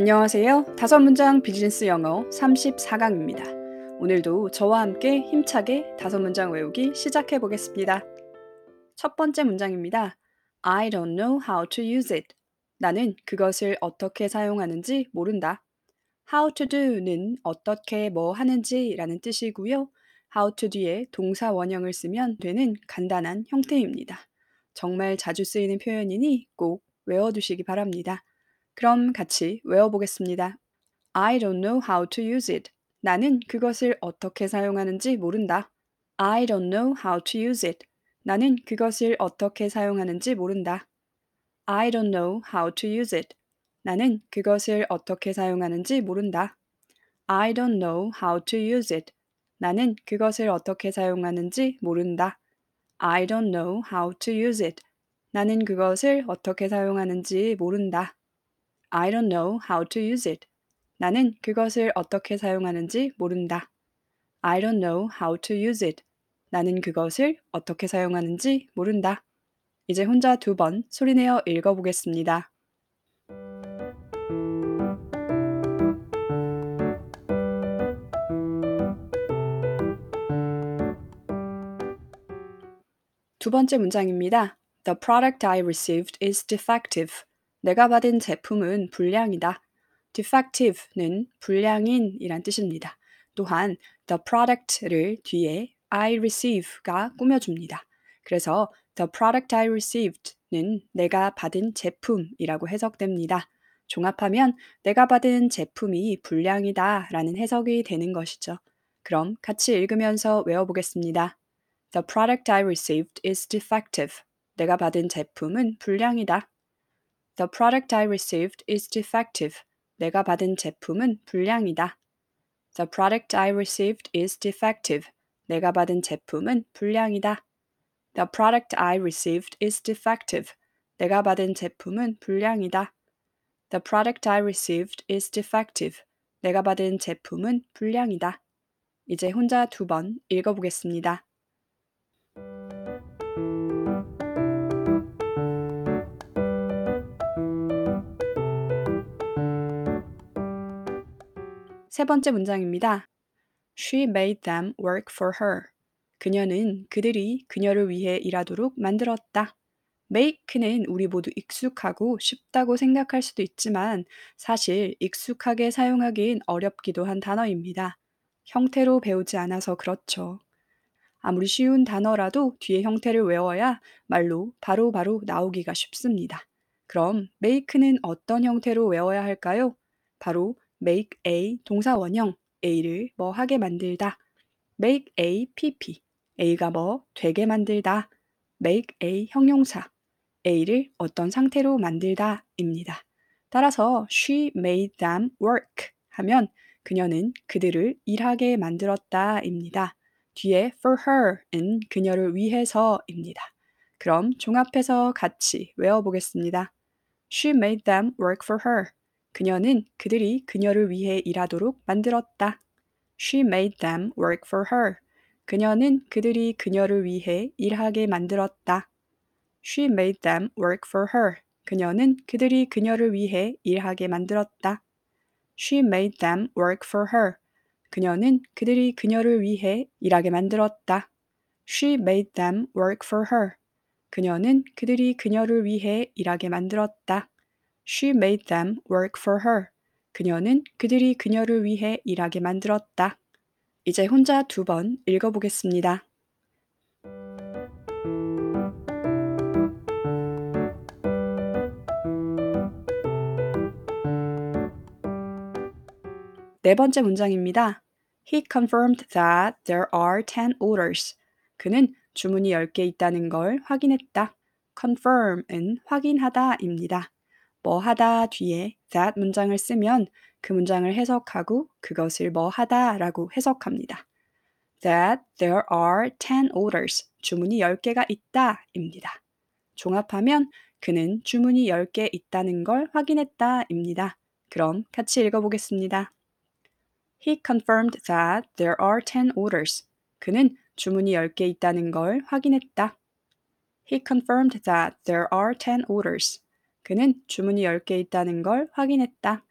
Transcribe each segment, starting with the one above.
안녕하세요. 다섯 문장 비즈니스 영어 34강입니다. 오늘도 저와 함께 힘차게 다섯 문장 외우기 시작해 보겠습니다. 첫 번째 문장입니다. I don't know how to use it. 나는 그것을 어떻게 사용하는지 모른다. how to do는 어떻게 뭐 하는지 라는 뜻이고요. how to 뒤에 동사 원형을 쓰면 되는 간단한 형태입니다. 정말 자주 쓰이는 표현이니 꼭 외워두시기 바랍니다. 그럼 같이 외워보겠습니다. I don't know how to use it. 나는 그것을 어떻게 사용하는지 모른다. I don't know how to use it. 나는 그것을 어떻게 사용하는지 모른다. I don't know how to use it. 나는 그것을 어떻게 사용하는지 모른다. I don't know how to use it. 나는 그것을 어떻게 사용하는지 모른다. I don't know how to use it. 나는 그것을 어떻게 사용하는지 모른다. I don't know how to use it. 나는 그것을 어떻게 사용하는지 모른다. I don't know how to use it. 나는 그것을 어떻게 사용하는지 모른다. 이제 혼자 두 번 소리내어 읽어보겠습니다. 두 번째 문장입니다. The product I received is defective. 내가 받은 제품은 불량이다. defective는 불량인이란 뜻입니다. 또한 the product를 뒤에 I receive가 꾸며줍니다. 그래서 the product I received는 내가 받은 제품이라고 해석됩니다. 종합하면 내가 받은 제품이 불량이다 라는 해석이 되는 것이죠. 그럼 같이 읽으면서 외워보겠습니다. The product I received is defective. 내가 받은 제품은 불량이다. The product I received is defective. 내가 받은 제품은 불량이다. The product I received is defective. 내가 받은 제품은 불량이다. The product I received is defective. 내가 받은 제품은 불량이다. The product I received is defective. 내가 받은 제품은 불량이다. 이제 혼자 두 번 읽어보겠습니다. 세 번째 문장입니다. She made them work for her. 그녀는 그들이 그녀를 위해 일하도록 만들었다. make는 우리 모두 익숙하고 쉽다고 생각할 수도 있지만 사실 익숙하게 사용하기엔 어렵기도 한 단어입니다. 형태로 배우지 않아서 그렇죠. 아무리 쉬운 단어라도 뒤에 형태를 외워야 말로 바로바로 바로 나오기가 쉽습니다. 그럼 make는 어떤 형태로 외워야 할까요? 바로 make A 동사 원형 A를 뭐 하게 만들다. make A PP A가 뭐 되게 만들다. make A 형용사 A를 어떤 상태로 만들다 입니다. 따라서 she made them work 하면 그녀는 그들을 일하게 만들었다 입니다. 뒤에 for her은 그녀를 위해서입니다. 그럼 종합해서 같이 외워보겠습니다. She made them work for her. 그녀는 그들이 그녀를 위해 일하도록 만들었다. She made them work for her. 그녀는 그들이 그녀를 위해 일하게 만들었다. She made them work for her. 그녀는 그들이 그녀를 위해 일하게 만들었다. She made them work for her. 그녀는 그들이 그녀를 위해 일하게 만들었다. She made them work for her. 그녀는 그들이 그녀를 위해 일하게 만들었다. She made them work for her. 그녀는 그들이 그녀를 위해 일하게 만들었다. 이제 혼자 두 번 읽어보겠습니다. 네 번째 문장입니다. He confirmed that there are 10 orders. 그는 주문이 10개 있다는 걸 확인했다. confirm은 확인하다입니다. 뭐 하다 뒤에 that 문장을 쓰면 그 문장을 해석하고 그것을 뭐 하다라고 해석합니다. That there are 10 orders. 주문이 10개가 있다 입니다. 종합하면 그는 주문이 10개 있다는 걸 확인했다 입니다. 그럼 같이 읽어보겠습니다. He confirmed that there are 10 orders. 그는 주문이 10개 있다는 걸 확인했다. He confirmed that there are 10 orders. 그는 주문이 10개 있다는 걸 확인했다.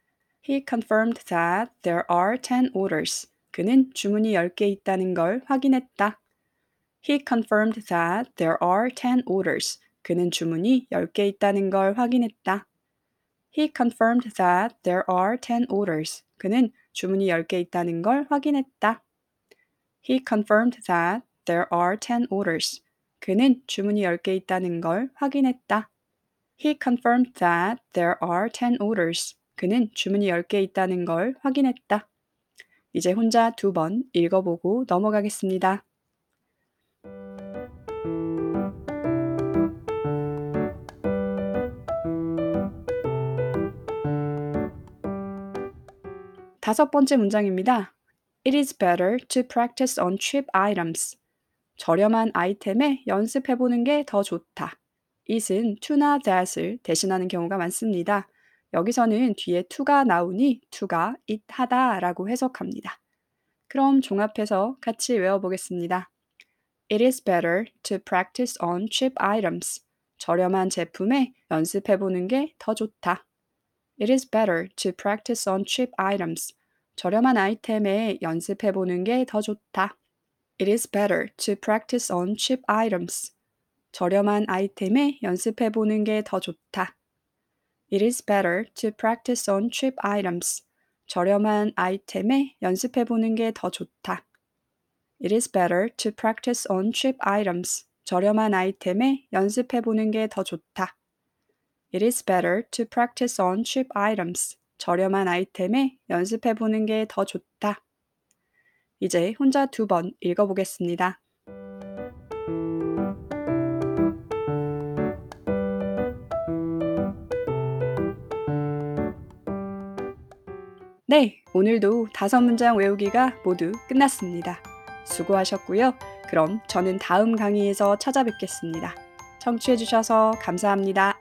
He confirmed that there are 10 orders. 그는 주문이 10개 있다는 걸 확인했다. He confirmed that there are 10 orders. 그는 주문이 10개 있다는 걸 확인했다. He confirmed that there are 10 orders. 그는 주문이 10개 있다는 걸 확인했다. He confirmed that there are 10 orders. 그는 주문이 10개 있다는 걸 확인했다. He confirmed that there are 10 orders. 그는 주문이 10개 있다는 걸 확인했다. 이제 혼자 두 번 읽어보고 넘어가겠습니다. 다섯 번째 문장입니다. It is better to practice on cheap items. 저렴한 아이템에 연습해보는 게 더 좋다. It은 to나 that을 대신하는 경우가 많습니다. 여기서는 뒤에 to가 나오니 to가 it 하다 라고 해석합니다. 그럼 종합해서 같이 외워보겠습니다. It is better to practice on cheap items. 저렴한 제품에 연습해보는 게 더 좋다. It is better to practice on cheap items. 저렴한 아이템에 연습해보는 게 더 좋다. It is better to practice on cheap items. 저렴한 아이템에 연습해 보는 게 더 좋다. It is better to practice on cheap items. 저렴한 아이템에 연습해 보는 게 더 좋다. It is better to practice on cheap items. 저렴한 아이템에 연습해 보는 게 더 좋다. It is better to practice on cheap items. 저렴한 아이템에 연습해 보는 게 더 좋다. 이제 혼자 두 번 읽어보겠습니다. 네, 오늘도 다섯 문장 외우기가 모두 끝났습니다. 수고하셨고요. 그럼 저는 다음 강의에서 찾아뵙겠습니다. 청취해주셔서 감사합니다.